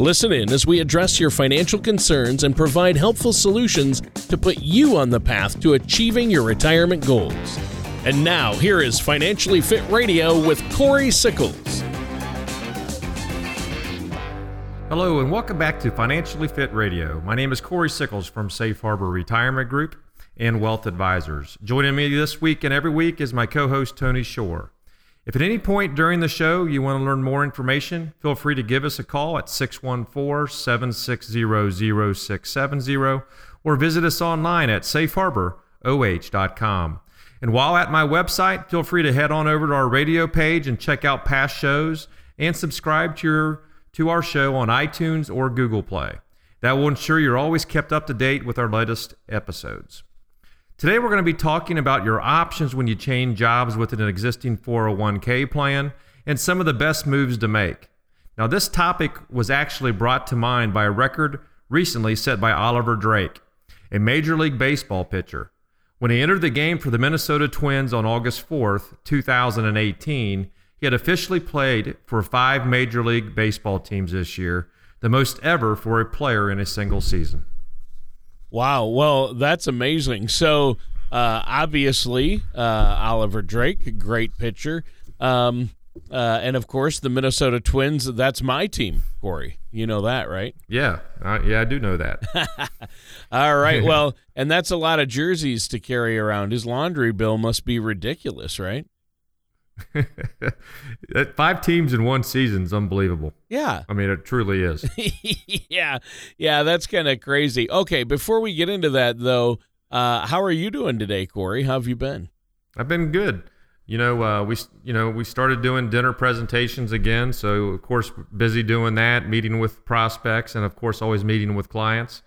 Listen in as we address your financial concerns and provide helpful solutions to put you on the path to achieving your retirement goals. And now, here is Financially Fit Radio with Corey Sickles. Hello, and welcome back to Financially Fit Radio. My name is Corey Sickles from Safe Harbor Retirement Group and Wealth Advisors. Joining me this week and every week is my co host, Tony Shore. If at any point during the show you want to learn more information, feel free to give us a call at 614 760 0670 or visit us online at safeharboroh.com. And while at my website, feel free to head on over to our radio page and check out past shows and subscribe to, your, to our show on iTunes or Google Play. That will ensure you're always kept up to date with our latest episodes. Today, we're going to be talking about your options when you change jobs within an existing 401k plan and some of the best moves to make. Now, this topic was actually brought to mind by a record recently set by Oliver Drake, a Major League Baseball pitcher. When he entered the game for the Minnesota Twins on August 4th, 2018, he had officially played for five Major League Baseball teams this year, the most ever for a player in a single season. Wow. Well, that's amazing. So, uh, obviously, uh, Oliver Drake, great pitcher. Um, uh, and of course, the Minnesota Twins, that's my team, Corey. You know that, right? Yeah. yeah, I do know that. All right. well, and that's a lot of jerseys to carry around. His laundry bill must be ridiculous, right? Five teams in one season is unbelievable. Yeah. I mean, it truly is. yeah. Yeah, that's kind of crazy. Okay, before we get into that, though, uh, how are you doing today, Corey? How have you been? I've been good. You know, uh, we you know we started doing dinner presentations again, so of course busy doing that, meeting with prospects, and of course always meeting with clients,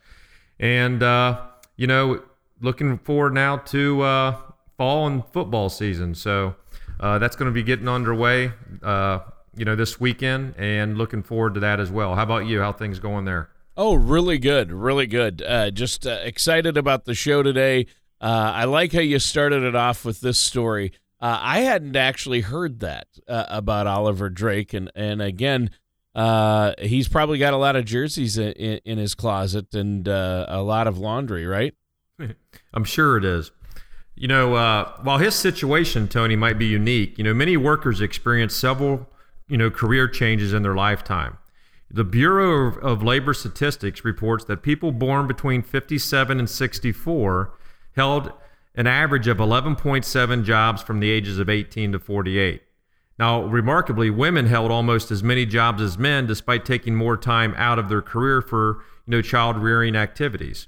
and uh, you know looking forward now to uh, fall and football season. So uh, that's going to be getting underway, uh, you know, this weekend, and looking forward to that as well. How about you? How things going there? Oh, really good, really good. Uh, just uh, excited about the show today. Uh, I like how you started it off with this story. Uh, I hadn't actually heard that about Oliver Drake, and and again, he's probably got a lot of jerseys in, in his closet and a lot of laundry, right? I'm sure it is. You know, uh, while his situation, Tony, might be unique, you know, many workers experience several, you know, career changes in their lifetime. The Bureau of Labor Statistics reports that people born between 57 and 64 held an average of 11.7 jobs from the ages of 18 to 48. Now, remarkably, women held almost as many jobs as men, despite taking more time out of their career for, you know, child rearing activities.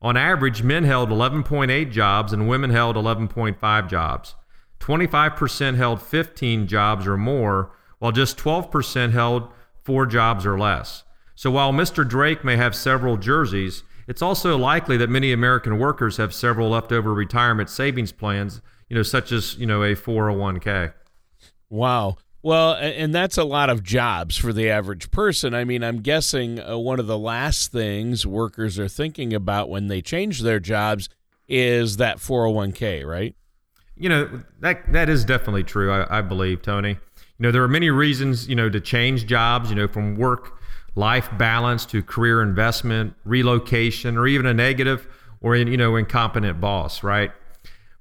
On average, men held 11.8 jobs and women held 11.5 jobs. 25% held 15 jobs or more, while just 12% held four jobs or less. So while Mr. Drake may have several jerseys, it's also likely that many American workers have several leftover retirement savings plans, you know, such as, you know, a 401k. Wow. Well, and that's a lot of jobs for the average person. I mean, I'm guessing uh, one of the last things workers are thinking about when they change their jobs is that 401k, right? You know, that that is definitely true, I, I believe, Tony. You know, there are many reasons, you know, to change jobs, you know, from work life balance to career investment, relocation, or even a negative or, you know, incompetent boss, right?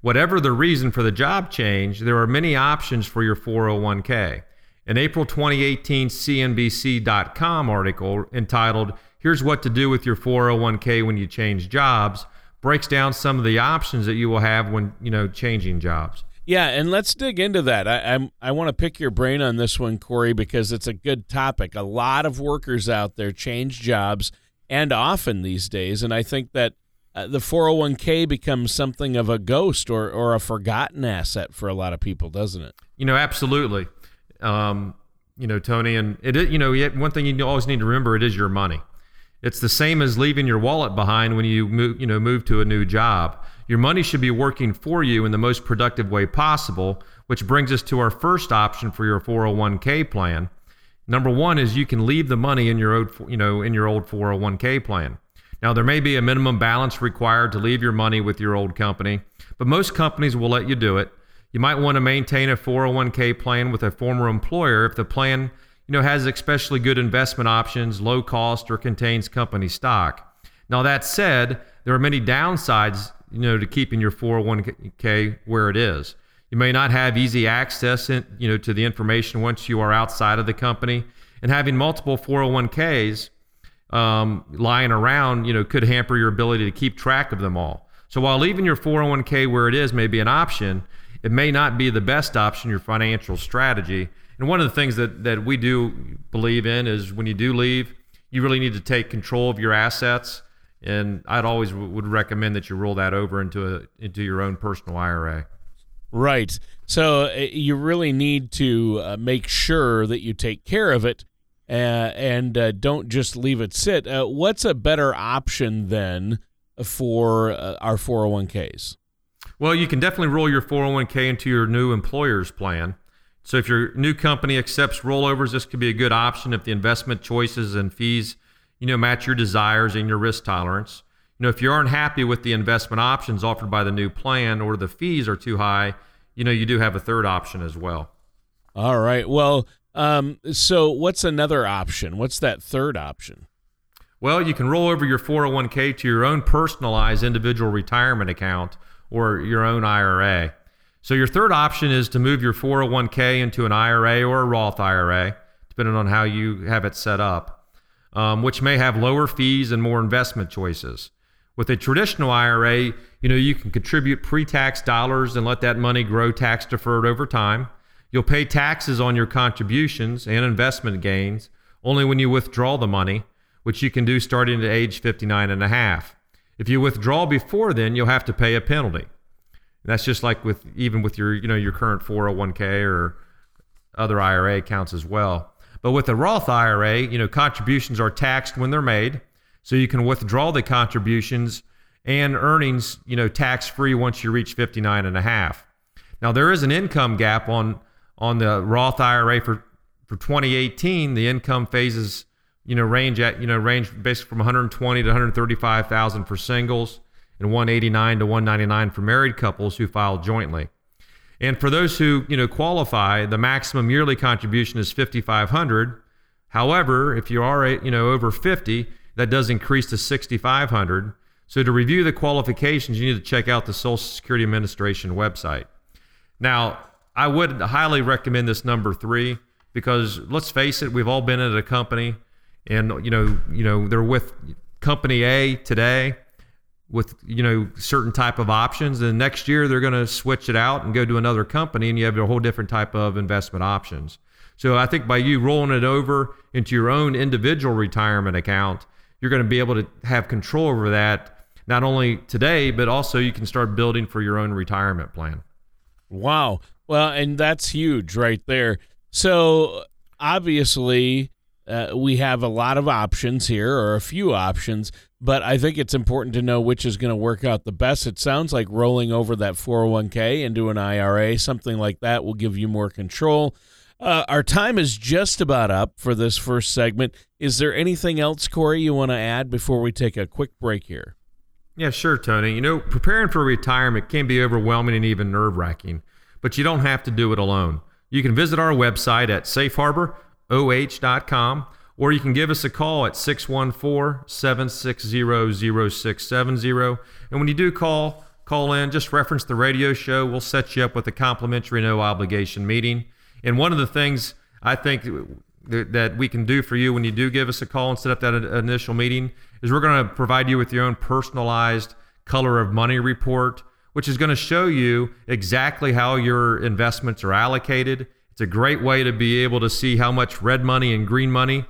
Whatever the reason for the job change, there are many options for your 401k. An April 2018 CNBC.com article entitled, Here's What to Do with Your 401k When You Change Jobs, breaks down some of the options that you will have when, you know, changing jobs. Yeah, and let's dig into that. I I'm, i want to pick your brain on this one, Corey, because it's a good topic. A lot of workers out there change jobs and often these days, and I think that uh, the 401k becomes something of a ghost or, or a forgotten asset for a lot of people, doesn't it? You know, absolutely. Um, you know, Tony, and it, you know, one thing you always need to remember, it is your money. It's the same as leaving your wallet behind when you move, you know, move to a new job. your money should be working for you in the most productive way possible, which brings us to our first option for your 401k plan. Number one is you can leave the money in your old, you know, in your old 401k plan. Now there may be a minimum balance required to leave your money with your old company, but most companies will let you do it. You might want to maintain a 401k plan with a former employer if the plan, you know, has especially good investment options, low cost, or contains company stock. Now that said, there are many downsides, you know, to keeping your 401k where it is. You may not have easy access, in, you know, to the information once you are outside of the company, and having multiple 401ks um, lying around, you know, could hamper your ability to keep track of them all. So while leaving your 401k where it is may be an option, it may not be the best option your financial strategy. And one of the things that that we do believe in is when you do leave, you really need to take control of your assets. And I'd always w- would recommend that you roll that over into a into your own personal IRA. Right. So uh, you really need to uh, make sure that you take care of it uh, and uh, don't just leave it sit. Uh, what's a better option then for uh, our 401ks? Well, you can definitely roll your 401k into your new employer's plan. So if your new company accepts rollovers, this could be a good option if the investment choices and fees, you know, match your desires and your risk tolerance. You know, if you aren't happy with the investment options offered by the new plan or the fees are too high, you know, you do have a third option as well. All right. Well, um, so what's another option? What's that third option? Well, you can roll over your 401k to your own personalized individual retirement account or your own IRA. So your third option is to move your 401k into an IRA or a Roth IRA, depending on how you have it set up, um, which may have lower fees and more investment choices. With a traditional IRA, you know you can contribute pre-tax dollars and let that money grow tax deferred over time. You'll pay taxes on your contributions and investment gains only when you withdraw the money, which you can do starting at age 59 and a half. If you withdraw before then, you'll have to pay a penalty. That's just like with even with your you know your current 401k or other IRA accounts as well. But with a Roth IRA, you know contributions are taxed when they're made, so you can withdraw the contributions and earnings you know tax free once you reach 59 and a half. Now there is an income gap on on the Roth IRA for for 2018. The income phases you know range at you know range basically from 120 to 135,000 for singles and 189 to 199 for married couples who file jointly. And for those who, you know, qualify, the maximum yearly contribution is 5500. However, if you are, you know, over 50, that does increase to 6500. So to review the qualifications, you need to check out the Social Security Administration website. Now, I would highly recommend this number 3 because let's face it, we've all been at a company and you know, you know, they're with company A today with you know certain type of options. And next year they're going to switch it out and go to another company and you have a whole different type of investment options. So i think by you rolling it over into your own individual retirement account you're going to be able to have control over that not only today but also you can start building for your own retirement plan. Wow well and that's huge right there so obviously uh, we have a lot of options here or a few options but I think it's important to know which is going to work out the best. It sounds like rolling over that 401k into an IRA, something like that, will give you more control. Uh, our time is just about up for this first segment. Is there anything else, Corey, you want to add before we take a quick break here? Yeah, sure, Tony. You know, preparing for retirement can be overwhelming and even nerve wracking, but you don't have to do it alone. You can visit our website at safeharboroh.com or you can give us a call at 614 760 0670. And when you do call, call in, just reference the radio show. We'll set you up with a complimentary no obligation meeting. And one of the things I think that we can do for you when you do give us a call and set up that initial meeting is we're going to provide you with your own personalized color of money report, which is going to show you exactly how your investments are allocated. It's a great way to be able to see how much red money and green money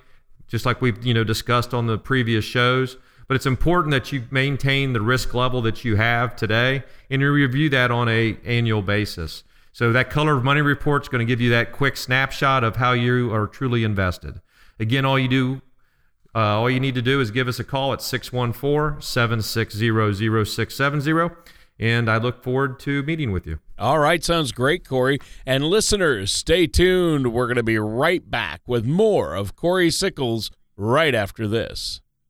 just like we've you know discussed on the previous shows. But it's important that you maintain the risk level that you have today, and you review that on a annual basis. So that color of money report is going to give you that quick snapshot of how you are truly invested. Again, all you do, uh, all you need to do is give us a call at 614-760-0670. And I look forward to meeting with you. All right, sounds great, Corey. And listeners, stay tuned. We're going to be right back with more of Corey Sickles right after this.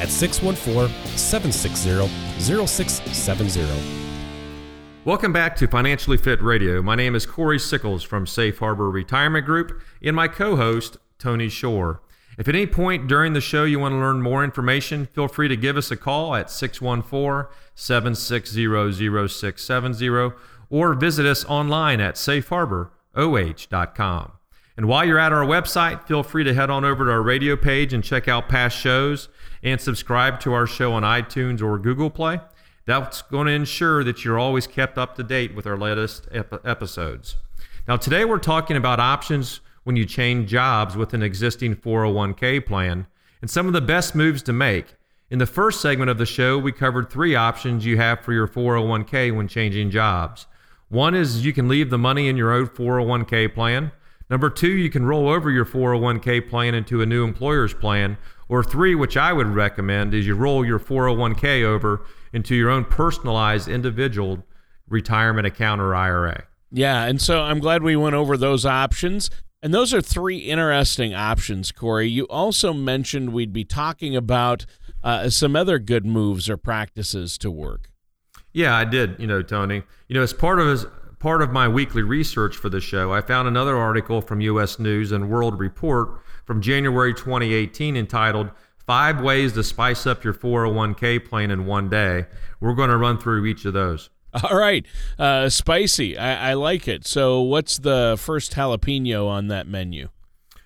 at 614 760 0670. Welcome back to Financially Fit Radio. My name is Corey Sickles from Safe Harbor Retirement Group and my co host, Tony Shore. If at any point during the show you want to learn more information, feel free to give us a call at 614 760 0670 or visit us online at safeharboroh.com. And while you're at our website, feel free to head on over to our radio page and check out past shows and subscribe to our show on iTunes or Google Play. That's going to ensure that you're always kept up to date with our latest ep- episodes. Now, today we're talking about options when you change jobs with an existing 401k plan and some of the best moves to make. In the first segment of the show, we covered three options you have for your 401k when changing jobs. One is you can leave the money in your old 401k plan. Number two, you can roll over your 401k plan into a new employer's plan. Or three, which I would recommend, is you roll your 401k over into your own personalized individual retirement account or IRA. Yeah, and so I'm glad we went over those options. And those are three interesting options, Corey. You also mentioned we'd be talking about uh, some other good moves or practices to work. Yeah, I did. You know, Tony. You know, as part of part of my weekly research for the show, I found another article from U.S. News and World Report from January 2018 entitled five ways to spice up your 401k plan in one day. We're going to run through each of those. All right. Uh, spicy. I, I like it. So, what's the first jalapeno on that menu?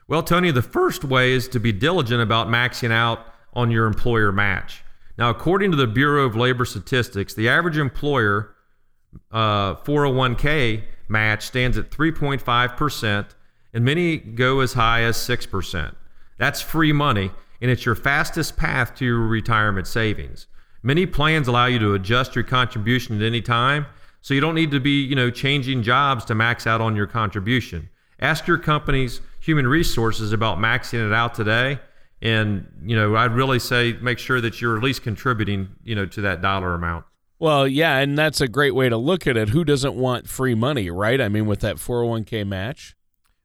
Well, Tony, the first way is to be diligent about maxing out on your employer match. Now, according to the Bureau of Labor Statistics, the average employer uh, 401k match stands at 3.5%, and many go as high as 6%. That's free money and it's your fastest path to your retirement savings. Many plans allow you to adjust your contribution at any time, so you don't need to be, you know, changing jobs to max out on your contribution. Ask your company's human resources about maxing it out today, and you know, I'd really say make sure that you're at least contributing, you know, to that dollar amount. Well, yeah, and that's a great way to look at it. Who doesn't want free money, right? I mean, with that 401k match.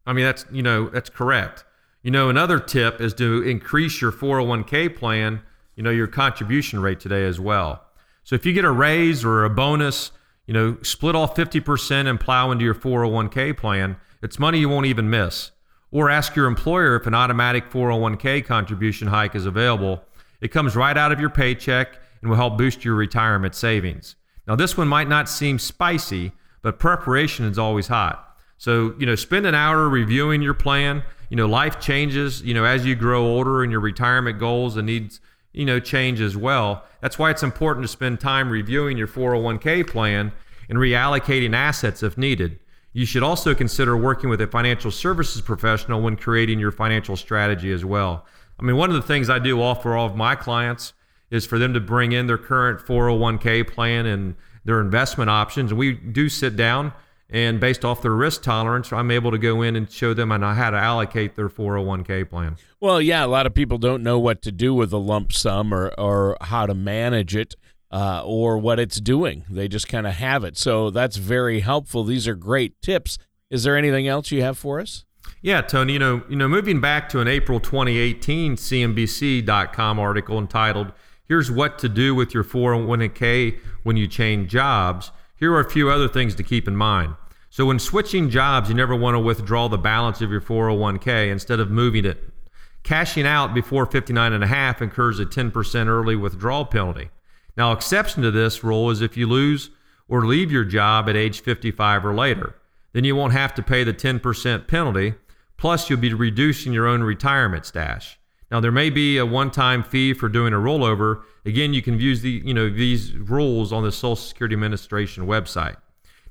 I mean, that's you know, that's correct. You know, another tip is to increase your 401k plan, you know, your contribution rate today as well. So if you get a raise or a bonus, you know, split off 50% and plow into your 401k plan. It's money you won't even miss. Or ask your employer if an automatic 401k contribution hike is available. It comes right out of your paycheck and will help boost your retirement savings. Now, this one might not seem spicy, but preparation is always hot. So, you know, spend an hour reviewing your plan you know, life changes, you know, as you grow older and your retirement goals and needs, you know, change as well. That's why it's important to spend time reviewing your 401k plan and reallocating assets if needed. You should also consider working with a financial services professional when creating your financial strategy as well. I mean, one of the things I do offer all of my clients is for them to bring in their current 401k plan and their investment options. And we do sit down and based off their risk tolerance, I'm able to go in and show them how to allocate their 401k plan. Well, yeah, a lot of people don't know what to do with a lump sum or, or how to manage it uh, or what it's doing. They just kind of have it. So that's very helpful. These are great tips. Is there anything else you have for us? Yeah, Tony, you know, you know, moving back to an April 2018 CNBC.com article entitled "Here's What to Do with Your 401k When You Change Jobs," Here are a few other things to keep in mind. So, when switching jobs, you never want to withdraw the balance of your 401k instead of moving it. Cashing out before 59 and a half incurs a 10% early withdrawal penalty. Now, exception to this rule is if you lose or leave your job at age 55 or later, then you won't have to pay the 10% penalty, plus you'll be reducing your own retirement stash. Now there may be a one-time fee for doing a rollover. Again, you can use the you know these rules on the Social Security Administration website.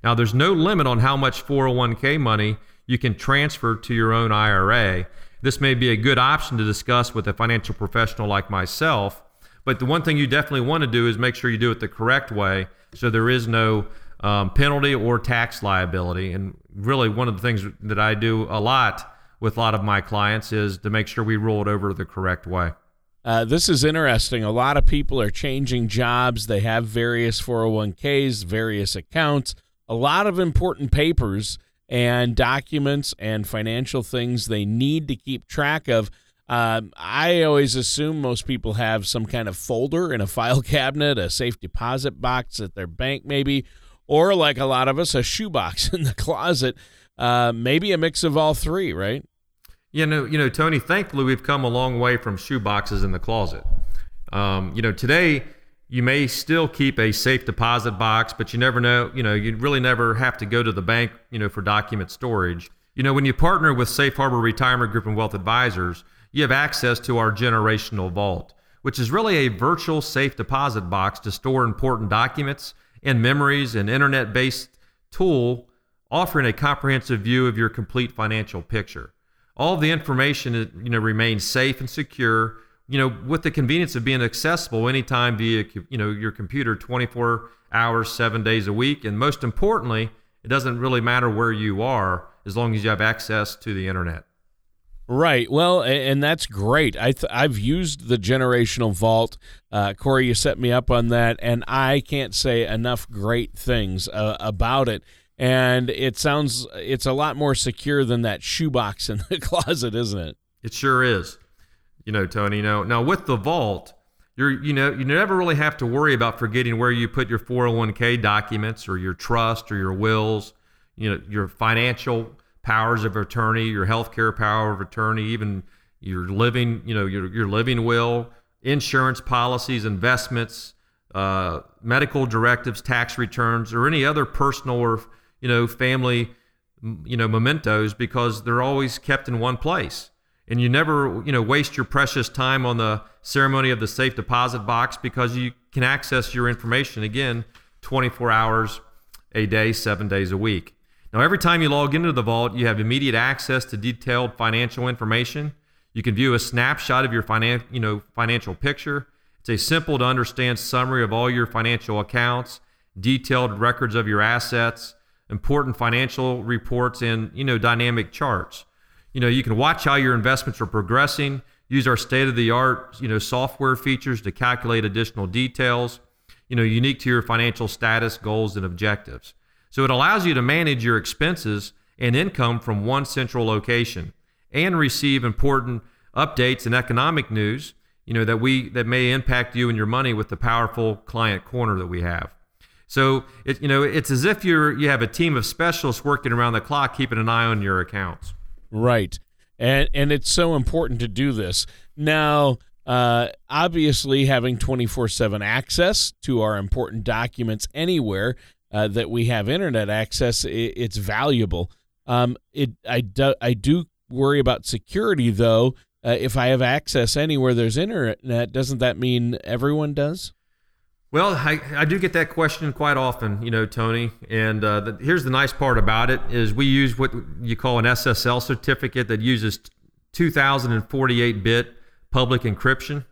Now, there's no limit on how much 401k money you can transfer to your own IRA. This may be a good option to discuss with a financial professional like myself. But the one thing you definitely want to do is make sure you do it the correct way so there is no um, penalty or tax liability. And really, one of the things that I do a lot with a lot of my clients is to make sure we roll it over the correct way. Uh, this is interesting. A lot of people are changing jobs. They have various 401ks, various accounts, a lot of important papers and documents and financial things they need to keep track of. Um, I always assume most people have some kind of folder in a file cabinet, a safe deposit box at their bank, maybe, or like a lot of us, a shoebox in the closet. Uh, maybe a mix of all three, right? You know, you know, Tony. Thankfully, we've come a long way from shoeboxes in the closet. Um, you know, today you may still keep a safe deposit box, but you never know, you know, you really never have to go to the bank, you know, for document storage. You know, when you partner with Safe Harbor Retirement Group and Wealth Advisors, you have access to our generational vault, which is really a virtual safe deposit box to store important documents and memories and internet-based tool offering a comprehensive view of your complete financial picture. All the information, you know, remains safe and secure you know, with the convenience of being accessible anytime via, you know, your computer 24 hours, seven days a week. And most importantly, it doesn't really matter where you are as long as you have access to the internet. Right. Well, and that's great. I th- I've used the generational vault. Uh, Corey, you set me up on that, and I can't say enough great things uh, about it. And it sounds it's a lot more secure than that shoebox in the closet, isn't it? It sure is you know, Tony. Now, now with the vault, you're, you know, you never really have to worry about forgetting where you put your 401k documents or your trust or your wills, you know, your financial powers of attorney, your healthcare power of attorney, even your living, you know, your, your living will, insurance policies, investments, uh, medical directives, tax returns, or any other personal or, you know, family, you know, mementos because they're always kept in one place. And you never you know waste your precious time on the ceremony of the safe deposit box because you can access your information again 24 hours a day 7 days a week. Now every time you log into the vault you have immediate access to detailed financial information. You can view a snapshot of your finan- you know financial picture. It's a simple to understand summary of all your financial accounts detailed records of your assets important financial reports and you know dynamic charts you know, you can watch how your investments are progressing, use our state of the art, you know, software features to calculate additional details, you know, unique to your financial status, goals, and objectives. So it allows you to manage your expenses and income from one central location and receive important updates and economic news, you know, that we that may impact you and your money with the powerful client corner that we have. So it, you know, it's as if you're you have a team of specialists working around the clock keeping an eye on your accounts. Right. And and it's so important to do this. Now, uh, obviously having 24/7 access to our important documents anywhere uh, that we have internet access it, it's valuable. Um, it I do I do worry about security though. Uh, if I have access anywhere there's internet, doesn't that mean everyone does? Well, I, I do get that question quite often, you know, Tony. And uh, the, here's the nice part about it is we use what you call an SSL certificate that uses 2048-bit public encryption,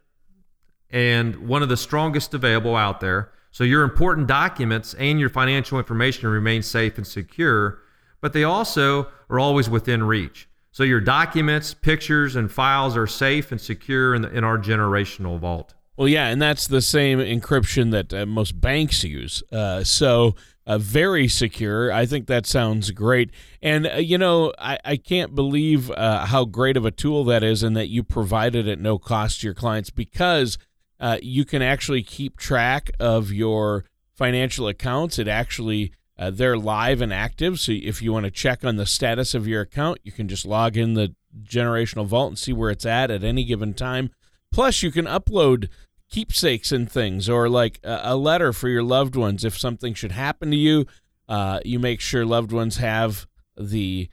and one of the strongest available out there. So your important documents and your financial information remain safe and secure, but they also are always within reach. So your documents, pictures, and files are safe and secure in, the, in our generational vault. Well, yeah, and that's the same encryption that uh, most banks use. Uh, so uh, very secure. I think that sounds great. And, uh, you know, I, I can't believe uh, how great of a tool that is and that you provide it at no cost to your clients because uh, you can actually keep track of your financial accounts. It actually, they're live and active. So if you want to check on the status of your account, you can just log in the generational vault and see where it's at at any given time. Plus, you can upload keepsakes and things, or like a, letter for your loved ones. If something should happen to you, uh, you make sure loved ones have the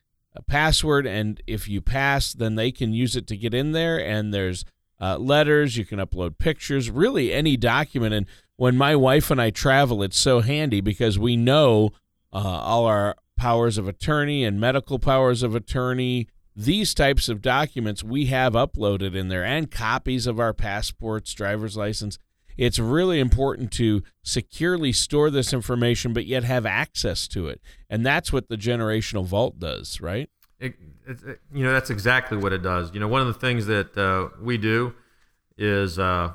password, and if you pass, then they can use it to get in there. And there's uh, letters, you can upload pictures, really any document. And when my wife and I travel, it's so handy because we know uh, all our powers of attorney and medical powers of attorney. These types of documents we have uploaded in there and copies of our passports, driver's license. It's really important to securely store this information, but yet have access to it. And that's what the generational vault does, right? It, it, you know, that's exactly what it does. You know, one of the things that uh, we do is, uh,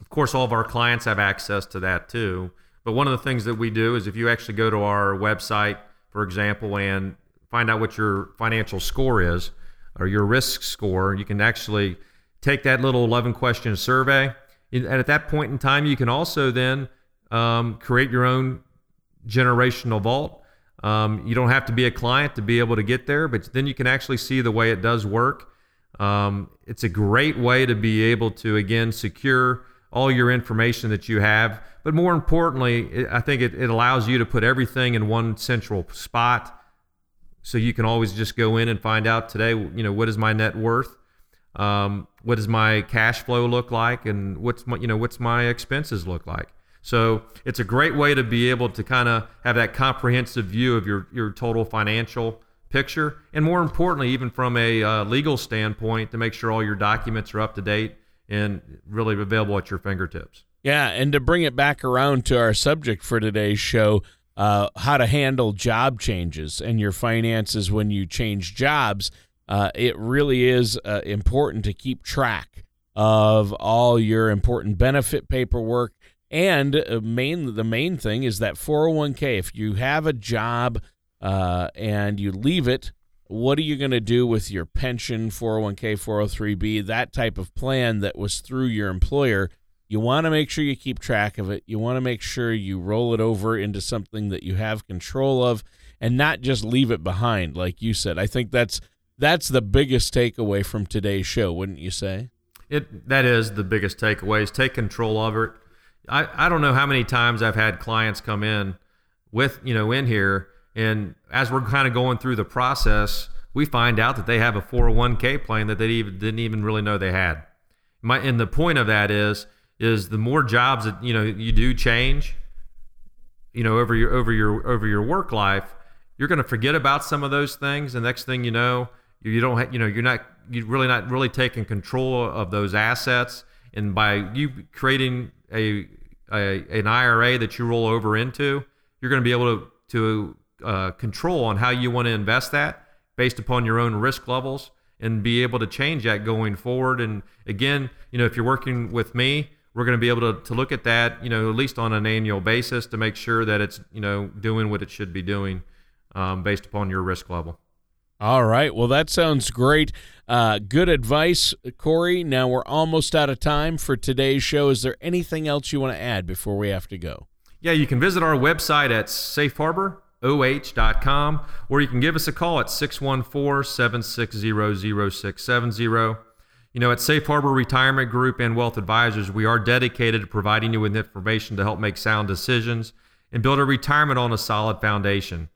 of course, all of our clients have access to that too. But one of the things that we do is if you actually go to our website, for example, and find out what your financial score is or your risk score, you can actually take that little 11 question survey. And at that point in time, you can also then um, create your own generational vault. Um, you don't have to be a client to be able to get there, but then you can actually see the way it does work. Um, it's a great way to be able to, again, secure all your information that you have. But more importantly, I think it, it allows you to put everything in one central spot so you can always just go in and find out today, you know, what is my net worth? Um, what does my cash flow look like? And what's my, you know, what's my expenses look like? So it's a great way to be able to kind of have that comprehensive view of your, your total financial picture. And more importantly, even from a uh, legal standpoint, to make sure all your documents are up to date and really available at your fingertips. Yeah, and to bring it back around to our subject for today's show, uh, how to handle job changes and your finances when you change jobs. Uh, it really is uh, important to keep track of all your important benefit paperwork. And uh, main the main thing is that 401k. If you have a job uh, and you leave it, what are you going to do with your pension, 401k, 403b, that type of plan that was through your employer? You want to make sure you keep track of it. You want to make sure you roll it over into something that you have control of and not just leave it behind like you said. I think that's that's the biggest takeaway from today's show, wouldn't you say? It that is the biggest takeaway is take control of it. I, I don't know how many times I've had clients come in with, you know, in here and as we're kind of going through the process, we find out that they have a 401k plan that they even didn't even really know they had. My and the point of that is is the more jobs that you know you do change, you know over your over your over your work life, you're going to forget about some of those things. And next thing you know, you don't have, you know you're not you're really not really taking control of those assets. And by you creating a, a an IRA that you roll over into, you're going to be able to to uh, control on how you want to invest that based upon your own risk levels and be able to change that going forward. And again, you know, if you're working with me, we're going to be able to, to look at that, you know, at least on an annual basis to make sure that it's, you know, doing what it should be doing um, based upon your risk level. All right. Well, that sounds great. Uh, good advice, Corey. Now we're almost out of time for today's show. Is there anything else you want to add before we have to go? Yeah, you can visit our website at safeharboroh.com or you can give us a call at 614 760 0670. You know, at Safe Harbor Retirement Group and Wealth Advisors, we are dedicated to providing you with information to help make sound decisions and build a retirement on a solid foundation.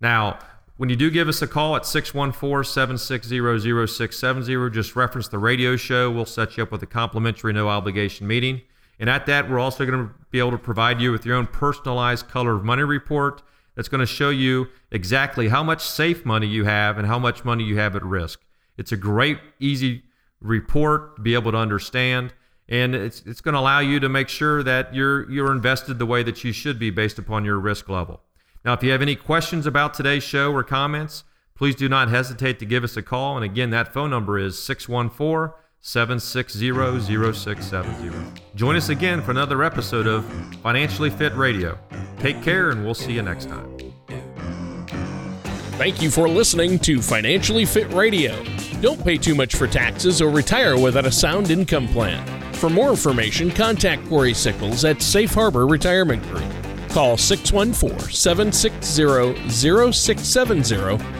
Now, when you do give us a call at 614 760 0670, just reference the radio show. We'll set you up with a complimentary no obligation meeting. And at that, we're also going to be able to provide you with your own personalized color of money report that's going to show you exactly how much safe money you have and how much money you have at risk. It's a great, easy report be able to understand and it's, it's going to allow you to make sure that you're you're invested the way that you should be based upon your risk level. Now, if you have any questions about today's show or comments, please do not hesitate to give us a call. And again, that phone number is 614 760 0670. Join us again for another episode of Financially Fit Radio. Take care, and we'll see you next time. Thank you for listening to Financially Fit Radio. Don't pay too much for taxes or retire without a sound income plan. For more information, contact Corey Sickles at Safe Harbor Retirement Group. Call 614 760 0670